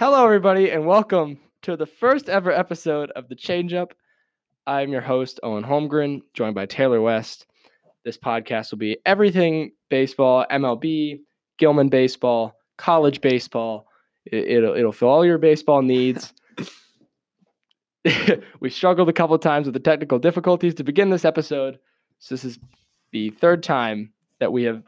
Hello, everybody, and welcome to the first ever episode of The Change Up. I'm your host, Owen Holmgren, joined by Taylor West. This podcast will be everything baseball, MLB, Gilman baseball, college baseball. It, will it'll fill all your baseball needs. we struggled a couple of times with the technical difficulties to begin this episode. So this is the third time that we have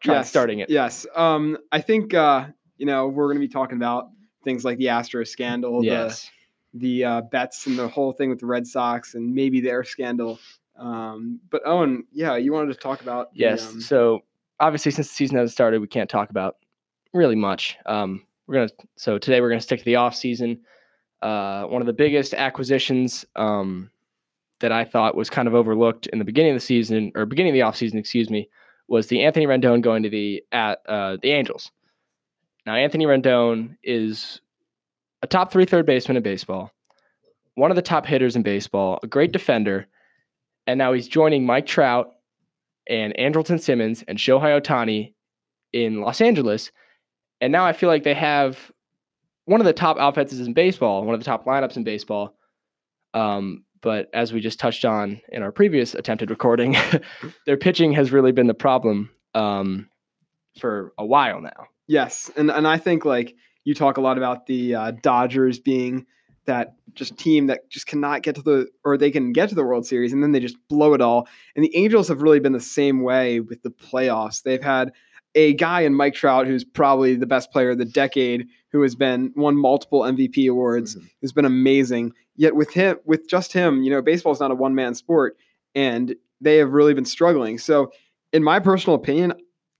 tried yes, starting it. Yes. Um, I think uh, you know we're going to be talking about things like the Astros scandal, Yes. the the uh, bets, and the whole thing with the Red Sox, and maybe their scandal. Um, but Owen, yeah, you wanted to talk about the, Yes. um, So obviously, since the season hasn't started, we can't talk about really much. Um, we're gonna so today we're gonna stick to the off season. Uh, one of the biggest acquisitions um, that I thought was kind of overlooked in the beginning of the season or beginning of the off season, excuse me, was the Anthony Rendon going to the at uh, the Angels. Now Anthony Rendon is a top three third baseman in baseball, one of the top hitters in baseball, a great defender, and now he's joining Mike Trout and Andrelton Simmons and Shohei Ohtani in Los Angeles. And now I feel like they have one of the top offenses in baseball, one of the top lineups in baseball. Um, but as we just touched on in our previous attempted recording, their pitching has really been the problem um, for a while now. Yes, and and I think like you talk a lot about the uh, Dodgers being that just team that just cannot get to the or they can get to the World Series and then they just blow it all. And the Angels have really been the same way with the playoffs. They've had a guy in Mike Trout who's probably the best player of the decade who has been won multiple MVP awards, Mhm. has been amazing. Yet with him with just him, you know, baseball is not a one man sport and they have really been struggling. So in my personal opinion,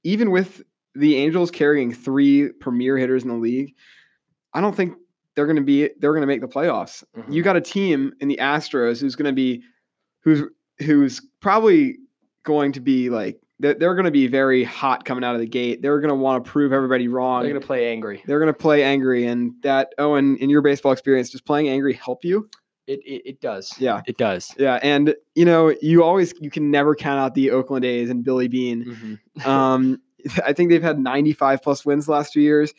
even with the Angels carrying three premier hitters in the league, I don't think they're going to be they're going to make the playoffs. Mhm. You got a team in the Astros who's going to be who's who's probably going to be like they're, they're going to be very hot coming out of the gate. They're going to want to prove everybody wrong. They're going to play angry. They're going to play angry, and that Owen, in your baseball experience, does playing angry help you? It, it, it does. Yeah. It does. Yeah, and you know you always you can never count out the Oakland A's and Billy Beane. Mhm. Um, I think they've had 95 plus wins the last two years.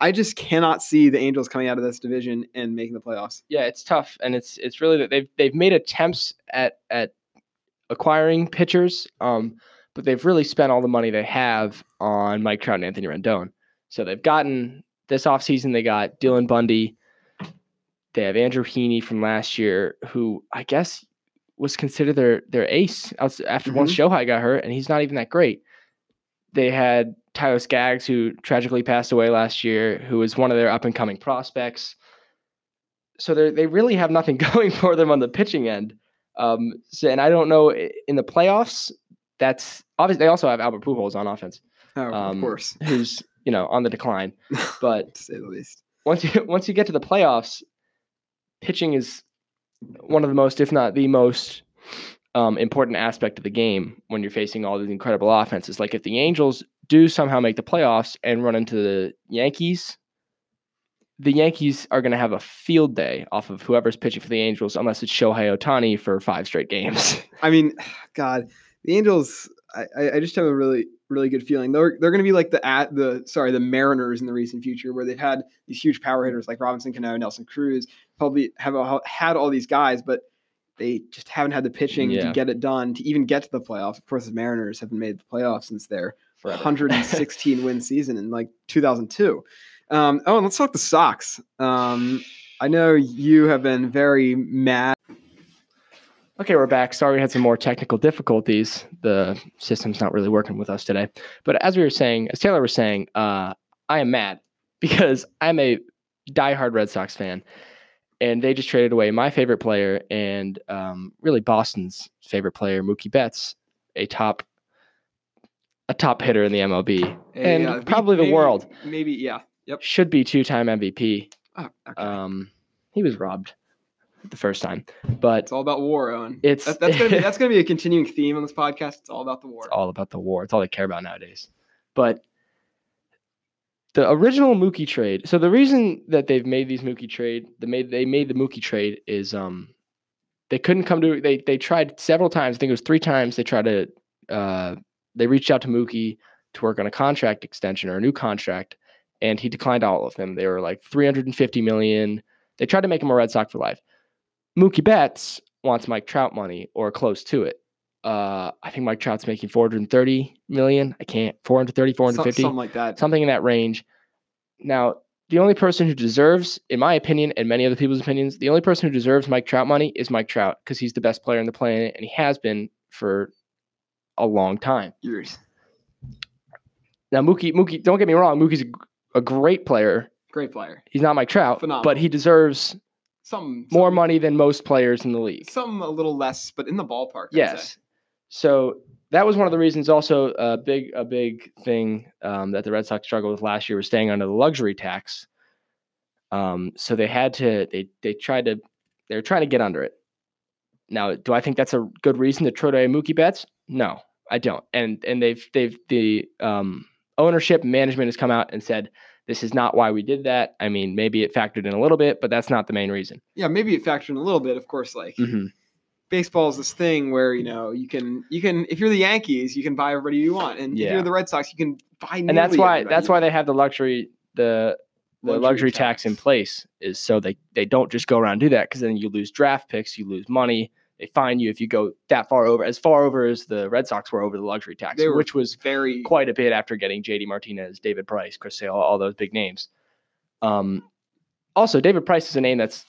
I just cannot see the Angels coming out of this division and making the playoffs. yeah, it's tough, and it's it's really that they've they've made attempts at at acquiring pitchers, um, but they've really spent all the money they have on Mike Trout and Anthony Rendon. So they've gotten this offseason, they got Dylan Bundy. They have Andrew Heaney from last year, who I guess was considered their their ace after once Shohei got hurt, and he's not even that great. They had Tyler Skaggs, who tragically passed away last year, who was one of their up and coming prospects so they they really have nothing going for them on the pitching end. Um, so, and I don't know in the playoffs. That's obviously they also have Albert Pujols on offense, Oh, Um, of course, who's you know on the decline. But to say the least. once you once you get to the playoffs, pitching is one of the most, if not the most, um, important aspect of the game when you're facing all these incredible offenses. Like if the Angels do somehow make the playoffs and run into the Yankees, the Yankees are going to have a field day off of whoever's pitching for the Angels, unless it's Shohei Ohtani for five straight games. I mean, God, the Angels. I, I just have a really really good feeling. They're they're going to be like the at the sorry the Mariners in the recent future, where they've had these huge power hitters like Robinson Cano, Nelson Cruz, probably have a, had all these guys, but they just haven't had the pitching Yeah. to get it done to even get to the playoffs. Of course, the Mariners haven't made the playoffs since their Forever. 116 win season in like 2002. Um, oh, and let's talk the Sox. Um, I know you have been very mad. Okay, we're back. Sorry we had some more technical difficulties. The system's not really working with us today. But as we were saying, as Taylor was saying, uh, I am mad because I'm a diehard Red Sox fan. And they just traded away my favorite player and um, really Boston's favorite player, Mookie Betts, a top a top hitter in the MLB. And uh, probably the world. Maybe, yeah. Yep. Should be two-time MVP. Oh, okay. Um, he was robbed the first time, but it's all about war, Owen. it's That's, that's gonna be that's gonna be a continuing theme on this podcast. It's all about the war. It's all about the war. It's all they care about nowadays. But the original Mookie trade. So the reason that they've made these Mookie trade, the made they made the Mookie trade is um they couldn't come to they they tried several times. I think it was three times they tried to uh they reached out to Mookie to work on a contract extension or a new contract and he declined all of them. They were like 350 million. They tried to make him a Red Sox for life. Mookie Betts wants Mike Trout money or close to it. Uh, I think Mike Trout's making 430 million. I can't 430, Some- 450 something like that. something in that range. Now, the only person who deserves, in my opinion, and many other people's opinions, the only person who deserves Mike Trout money is Mike Trout because he's the best player on the planet and he has been for a long time. Years. Now, Mookie, Mookie, don't get me wrong, Mookie's a great player. Great player. He's not Mike Trout, Phenomenal. but he deserves Some more money than most players in the league. Some a little less, but in the ballpark. Yes. So that was one of the reasons. Also, a big a big thing um, that the Red Sox struggled with last year was staying under the luxury tax. Um, so they had to they they tried to they were trying to get under it. Now, do I think that's a good reason to trade away Mookie Betts? No, I don't. And and they've they've the um, ownership management has come out and said this is not why we did that. I mean, maybe it factored in a little bit, but that's not the main reason. Yeah, maybe it factored in a little bit. Of course, like Mhm. Baseball is this thing where you know you can you can if you're the Yankees you can buy everybody you want, and if you're the Red Sox you can buy. and that's why that's why they have the luxury the the Luxury luxury, tax. in place is so they they don't just go around and do that because then you lose draft picks, you lose money. They fine you if you go that far over, as far over as the Red Sox were over the luxury tax, which was very quite a bit after getting JD Martinez, David Price, Chris Sale, all those big names. Um, also, David Price is a name that's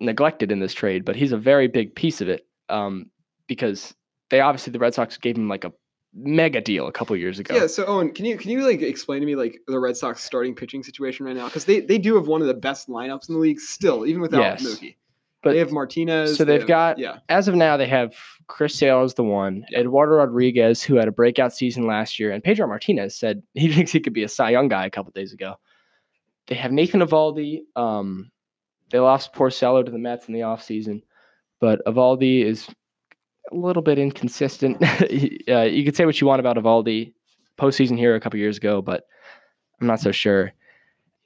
neglected in this trade, but he's a very big piece of it um, because they obviously the Red Sox gave him like a mega deal a couple years ago. Yeah, so Owen, can you can you like explain to me like the Red Sox starting pitching situation right now? Because they, they do have one of the best lineups in the league still, even without Yes. Mookie. But they have Martinez. so they they've got- yeah. as of now, they have Chris Sale as the one, Eduardo Rodriguez, who had a breakout season last year, and Pedro Martinez said he thinks he could be a Cy Young guy a couple days ago. They have Nathan Eovaldi. Um, they lost Porcello to the Mets in the offseason, but Eovaldi is a little bit inconsistent. Uh, you could say what you want about Eovaldi postseason here a couple years ago, but I'm not so sure.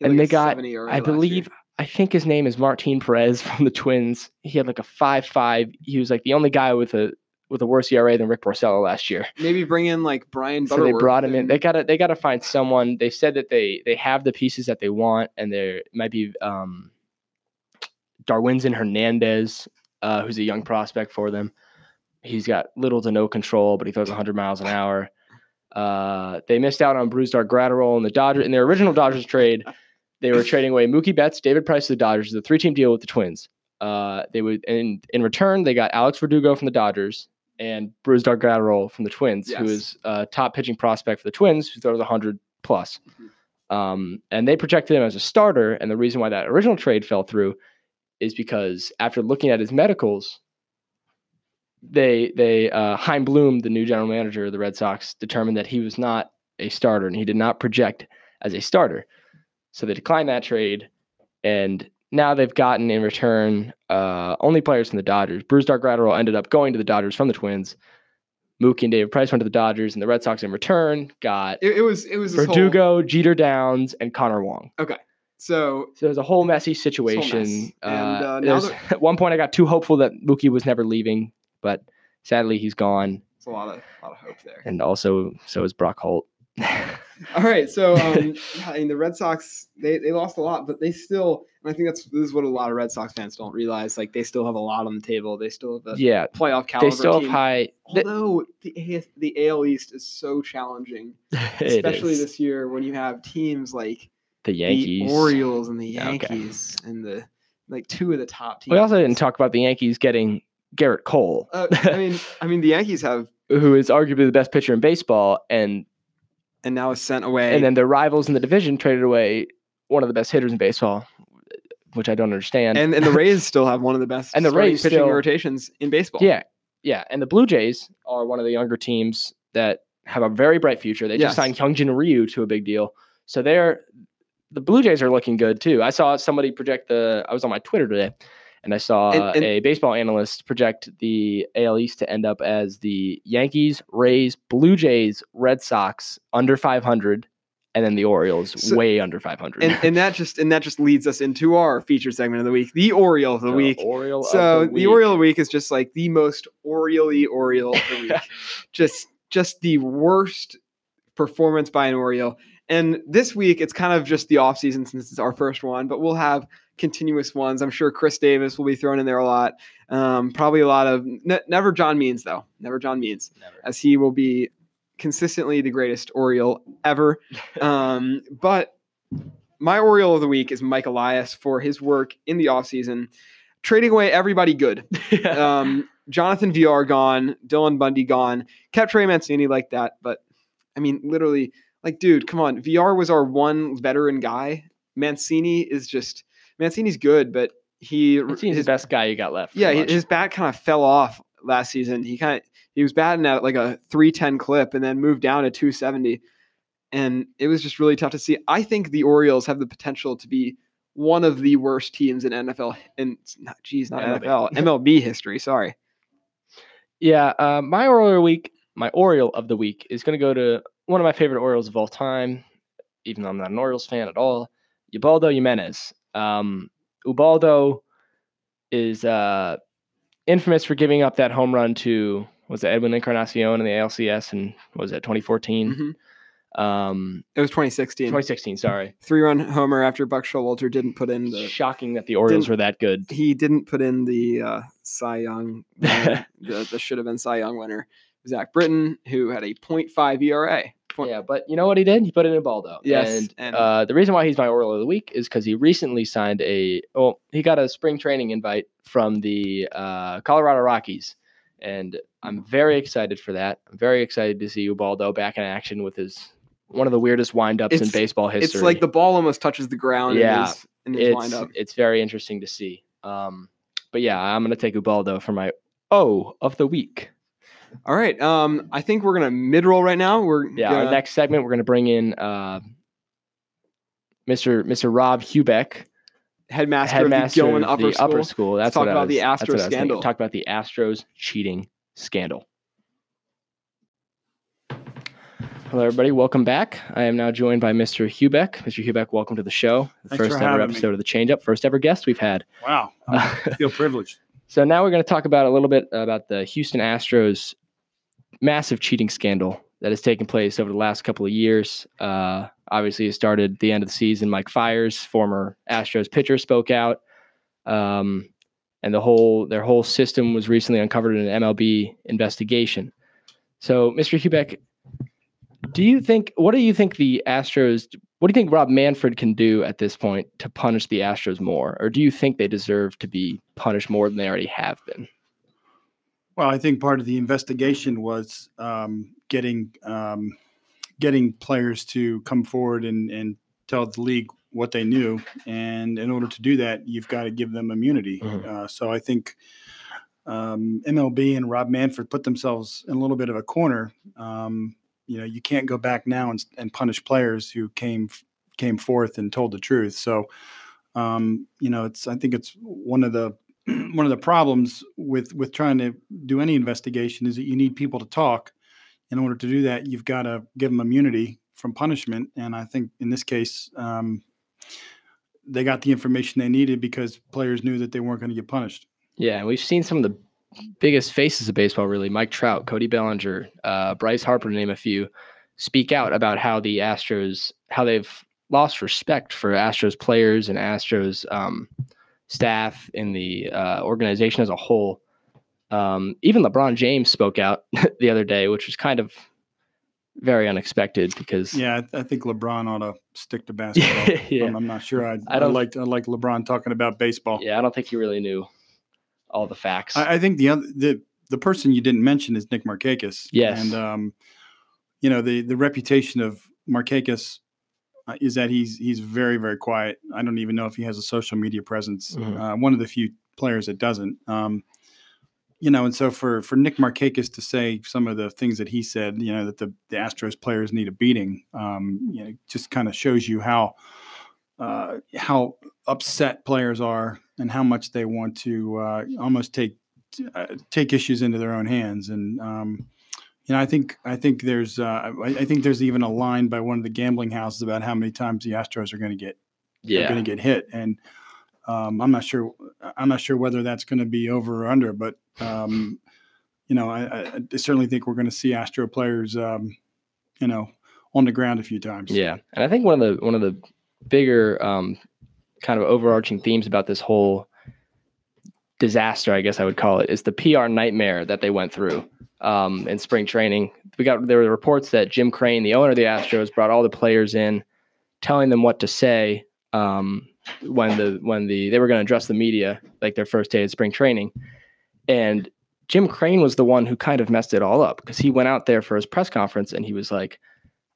Had, and they got- I last year. believe I think his name is Martin Perez from the Twins. He had like a five five. He was like the only guy with a with a worse ERA than Rick Porcello last year. maybe bring in like Brian So they brought him in. They gotta they gotta find someone. They said that they they have the pieces that they want, and there might be um Darwinzon Hernandez, uh, who's a young prospect for them. He's got little to no control, but he throws 100 miles an hour. Uh, they missed out on Brusdar Graterol in the Dodgers in their original Dodgers trade. They were trading away Mookie Betts, David Price to the Dodgers, the three-team deal with the Twins. Uh, they would, and in return, they got Alex Verdugo from the Dodgers and Brusdar Graterol from the Twins, who Yes. is a top pitching prospect for the Twins, who throws 100 plus. Mhm. Um, and they projected him as a starter. And the reason why that original trade fell through is because after looking at his medicals, they they uh, Chaim Bloom, the new general manager of the Red Sox, determined that he was not a starter and he did not project as a starter. So they declined that trade, and now they've gotten in return uh, only players from the Dodgers. Bruce Graterol ended up going to the Dodgers from the Twins. Mookie and David Price went to the Dodgers, and the Red Sox in return got It, it was it was this whole- Verdugo, Jeter Downs, and Connor Wong. So So it was a whole messy situation. And, uh, uh, now there's- that- at one point, I got too hopeful that Mookie was never leaving, but sadly, he's gone. it's a lot of lot of hope there. And also, so is Brock Holt. All right, so um, I mean the Red Sox they, they lost a lot, but they still and I think that's this is what a lot of Red Sox fans don't realize. Like they still have a lot on the table. They still have a yeah, playoff caliber they still have high. th- Although the the AL East is so challenging, especially this year when you have teams like the Yankees. the Orioles and the Okay. Yankees and the like two of the top teams. We also didn't talk about the Yankees getting Gerrit Cole, Uh, I mean, I mean the Yankees have who is arguably the best pitcher in baseball, and and now is sent away. and then their rivals in the division traded away one of the best hitters in baseball, which I don't understand. and, and the Rays still have one of the best And the Rays pitching still- rotations in baseball. Yeah, yeah, and the Blue Jays are one of the younger teams that have a very bright future. They Yes. just signed Hyunjin Ryu to a big deal, so they're the Blue Jays are looking good too. I saw somebody project the. I was on my Twitter today, and I saw And- and- a baseball analyst project the AL East to end up as the Yankees, Rays, Blue Jays, Red Sox under 500, and then the Orioles So- way under 500. and, and that just and that just leads us into our feature segment of the week, the Oriole of the week. Oriole. So the the, week. Oriole of the week is just like the most Oriole-y Oriole of the week. just just the worst performance by an Oriole. And this week, it's kind of just the off season since it's our first one, but we'll have continuous ones. I'm sure Chris Davis will be thrown in there a lot. Um, probably a lot of ne- never John Means though, never John Means, Never. as he will be consistently the greatest Oriole ever. Um, but my Oriole of the week is Mike Elias for his work in the offseason, trading away everybody good. Um, Jonathan Villar gone, Dylan Bundy gone, kept Trey Mancini like that. But I mean, literally, like, dude, come on. Villar was our one veteran guy. Mancini is just Mancini's good, but he the his best guy you got left. yeah, his bat kind of fell off last season. He kind of he was batting at like a 310 clip and then moved down to 270. And it was just really tough to see. I think the Orioles have the potential to be one of the worst teams in NFL and not geez, not MLB. NFL, MLB history. Sorry. Yeah, uh, my Oriole week, my Oriole of the week is going to go to one of my favorite Orioles of all time, even though I'm not an Orioles fan at all, Ubaldo Jimenez. Um, Ubaldo is uh, infamous for giving up that home run to was it Edwin Encarnacion in the ALCS and was it 2014? Mhm. Um, It was 2016. 2016. Sorry, Three run homer after Buck Showalter didn't put in the shocking that the Orioles were that good. he didn't put in the uh, Cy Young, the, the should have been Cy Young winner, Zach Britton, who had a 0.5 ERA. Point- Yeah, but you know what he did? He put it in Baldo. Yes, and, and- uh, the reason why he's my Oral of the week is because he recently signed a. Well, he got a spring training invite from the uh, Colorado Rockies, and I'm very excited for that. I'm very excited to see Ubaldo back in action with his one of the weirdest windups in baseball history. It's like the ball almost touches the ground Yeah, in his, in his it's windup. it's very interesting to see. Um, but yeah, I'm gonna take Ubaldo for my O of the week. All right. Um, I think we're gonna mid roll right now. We're Yeah, gonna, our next segment we're gonna bring in uh, Mr. Mr. Rob Hubeck. headmaster, headmaster of the Gilman of Upper the School. upper school. That's talk what I about the was- that's Astro what I was thinking. scandal. Talk about the Astros cheating scandal. Hello, everybody. Welcome back. I am now joined by Mr. Hubeck. Mr. Hubeck, welcome to the show. The Thanks for first ever having me. episode of the Change Up. First ever guest we've had. Wow, I feel privileged. So now we're going to talk about a little bit about the Houston Astros massive cheating scandal that has taken place over the last couple of years. Uh, obviously, it started at the end of the season. Mike Fiers, former Astros pitcher, spoke out, um, and the whole their whole system was recently uncovered in an MLB investigation. So, Mr. Hubeck, do you think what do you think the Astros? What do you think Rob Manfred can do at this point to punish the Astros more, or do you think they deserve to be punished more than they already have been? Well, I think part of the investigation was um, getting um, getting players to come forward and, and tell the league what they knew, and in order to do that, you've got to give them immunity. Mhm. Uh, so I think um, MLB and Rob Manfred put themselves in a little bit of a corner. Um, you know, you can't go back now and, and punish players who came came forth and told the truth. So, um, you know, it's I think it's one of the one of the problems with with trying to do any investigation is that you need people to talk. In order to do that, you've got to give them immunity from punishment. And I think in this case, um, they got the information they needed because players knew that they weren't going to get punished. Yeah, we've seen some of the biggest faces of baseball, really. Mike Trout, Cody Bellinger, uh, Bryce Harper, to name a few, speak out about how the Astros, how they've lost respect for Astros players and Astros um, staff in the uh, organization as a whole. Um, even LeBron James spoke out the other day, which was kind of very unexpected because Yeah, I, I think LeBron ought to stick to basketball. yeah, I'm, I'm not sure. I'd, I I don't- don't like I like LeBron talking about baseball. yeah, I don't think he really knew all the facts. I, I think the other the the person you didn't mention is Nick Markakis. Yes. and um, you know the the reputation of Markakis uh, is that he's he's very very quiet. I don't even know if he has a social media presence. Mhm. Uh, one of the few players that doesn't. Um, you know, and so for for Nick Markakis to say some of the things that he said, you know, that the the Astros players need a beating, um, you know, just kind of shows you how uh, how upset players are and how much they want to uh, almost take uh, take issues into their own hands. And um, you know, I think I think there's uh, I, I think there's even a line by one of the gambling houses about how many times the Astros are going to get yeah, going to get hit. And um, I'm not sure I'm not sure whether that's going to be over or under, but um, you know, I, I- certainly think we're going to see Astro players, um, you know, on the ground a few times. Yeah, and I think one of the one of the bigger um, kind of overarching themes about this whole disaster, I guess I would call it, is the PR nightmare that they went through um, in spring training. We got there were reports that Jim Crane, the owner of the Astros, brought all the players in, telling them what to say um, when the when the they were going to address the media like their first day of spring training, and Jim Crane was the one who kind of messed it all up because he went out there for his press conference and he was like,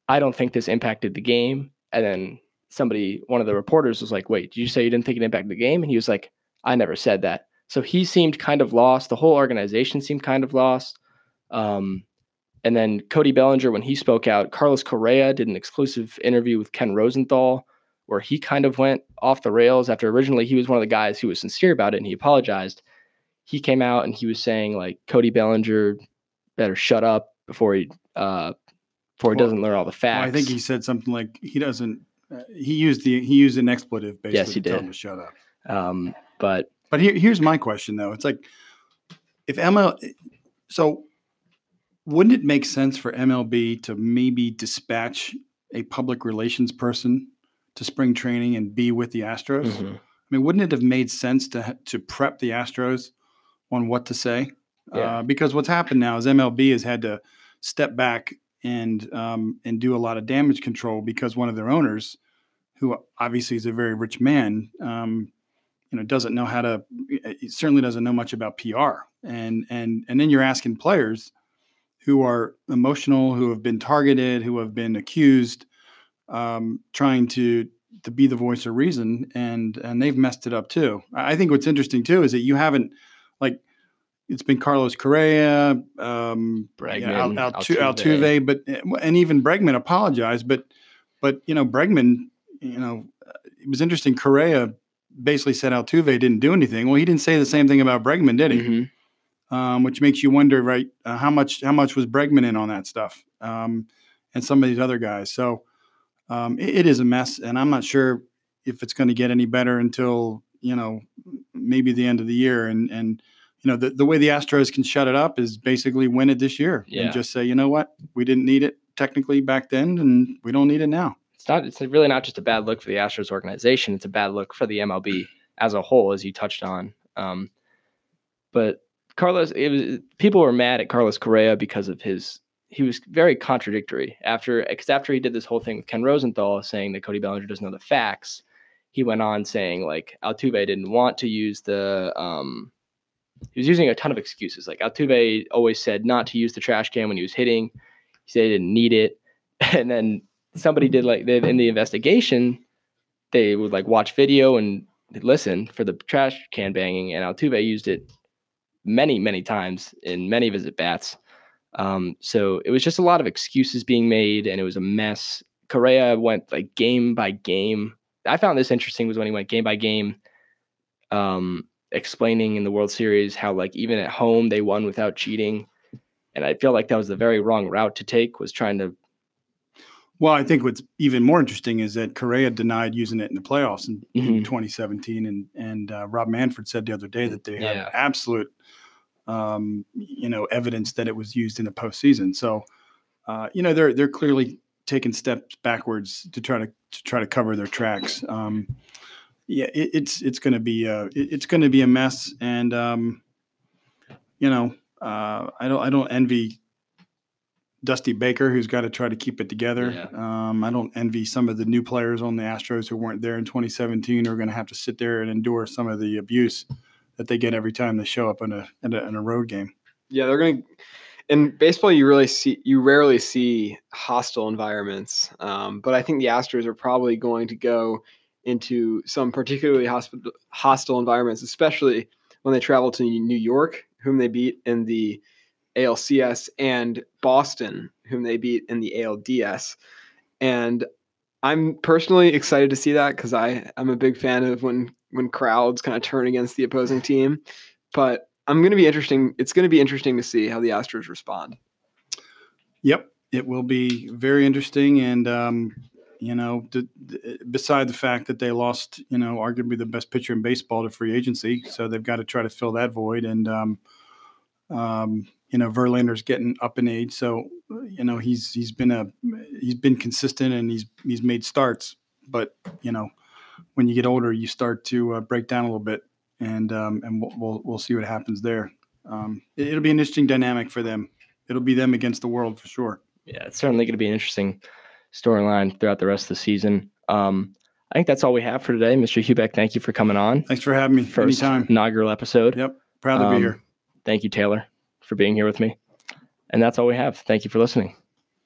"I don't think this impacted the game," and then somebody, one of the reporters, was like, "Wait, did you say you didn't think it impacted the game?" And he was like, "I never said that." So he seemed kind of lost. The whole organization seemed kind of lost. Um, and then Cody Bellinger, when he spoke out, Carlos Correa did an exclusive interview with Ken Rosenthal where he kind of went off the rails after originally he was one of the guys who was sincere about it and he apologized. He came out and he was saying like Cody Bellinger better shut up before he uh before he Well, doesn't learn all the facts. Well, I think he said something like he doesn't. Uh, he used the he used an expletive basically Yes, he to tell him to shut up. um but But here, here's my question though. It's like if ML, so wouldn't it make sense for MLB to maybe dispatch a public relations person to spring training and be with the Astros? mhm. I mean, wouldn't it have made sense to to prep the Astros on what to say? Yeah. Uh, because what's happened now is MLB has had to step back and um, and do a lot of damage control because one of their owners, who obviously is a very rich man, um, you know, doesn't know how to. Certainly doesn't know much about PR, and and and then you're asking players who are emotional, who have been targeted, who have been accused, um, trying to to be the voice of reason, and and they've messed it up too. I think what's interesting too is that you haven't like it's been Carlos Correa, um, Bregman, Al, Altu- Altuve. Altuve, but and even Bregman apologized, but but you know Bregman, you know, it was interesting. Correa basically said Altuve didn't do anything. Well, he didn't say the same thing about Bregman, did he? Mhm. um, which makes you wonder, right? Uh, how much how much was Bregman in on that stuff, um, and some of these other guys. So um, it, it is a mess, and I'm not sure if it's going to get any better until you know maybe the end of the year. And and you know the the way the Astros can shut it up is basically win it this year Yeah. and just say, you know what, we didn't need it technically back then, and we don't need it now. it's not it's really not just a bad look for the Astros organization, it's a bad look for the MLB as a whole, as you touched on. Um, but Carlos, it was people were mad at Carlos Correa because of his he was very contradictory after because after he did this whole thing with Ken Rosenthal saying that Cody Bellinger doesn't know the facts, he went on saying like Altuve didn't want to use the um he was using a ton of excuses. Like Altuve always said not to use the trash can when he was hitting. He said he didn't need it. And then somebody did like they, in the investigation, they would like watch video and listen for the trash can banging, and Altuve used it many, many times in many of his at bats. Um, so it was just a lot of excuses being made, and it was a mess. Correa went like game by game. I found this interesting was when he went game by game, um, explaining in the World Series how like even at home they won without cheating, and I feel like that was the very wrong route to take. Was trying to Well, I think what's even more interesting is that Correa denied using it in the playoffs in, in Mhm. 2017, and and uh, Rob Manfred said the other day that they Yeah. have absolute, um, you know, evidence that it was used in the postseason. So, uh, you know, they're they're clearly taking steps backwards to try to to try to cover their tracks. Um, yeah, it, it's it's going to be uh, it- it's going to be a mess, and um, you know, uh, I don't I don't envy Dusty Baker, who's got to try to keep it together. Yeah. Um, I don't envy some of the new players on the Astros who weren't there in 2017 who are going to have to sit there and endure some of the abuse that they get every time they show up in a in a, in a road game. Yeah, they're gonna. In baseball, you really see you rarely see hostile environments, um, but I think the Astros are probably going to go into some particularly hospi- hostile environments, especially when they travel to New York, whom they beat in the ALCS, and Boston, whom they beat in the ALDS. And I'm personally excited to see that because I I'm a big fan of when when crowds kind of turn against the opposing team. But I'm going to be interesting. It's going to be interesting to see how the Astros respond. Yep, it will be very interesting, and um, you know, d- beside the fact that they lost, you know, arguably the best pitcher in baseball to free agency, so they've got to try to fill that void. And um, Um, you know, Verlander's getting up in age, so you know he's he's been a he's been consistent and he's he's made starts. But you know, when you get older, you start to uh, break down a little bit, and um, and we'll, we'll we'll see what happens there. Um, it, it'll be an interesting dynamic for them. It'll be them against the world for sure. Yeah, it's certainly going to be an interesting storyline throughout the rest of the season. Um, I think that's all we have for today, Mr. Hubeck. Thank you for coming on. Thanks for having me. First Anytime. inaugural episode. Yep. Proud to be Um, here. Thank you, Taylor, for being here with me. And that's all we have. Thank you for listening.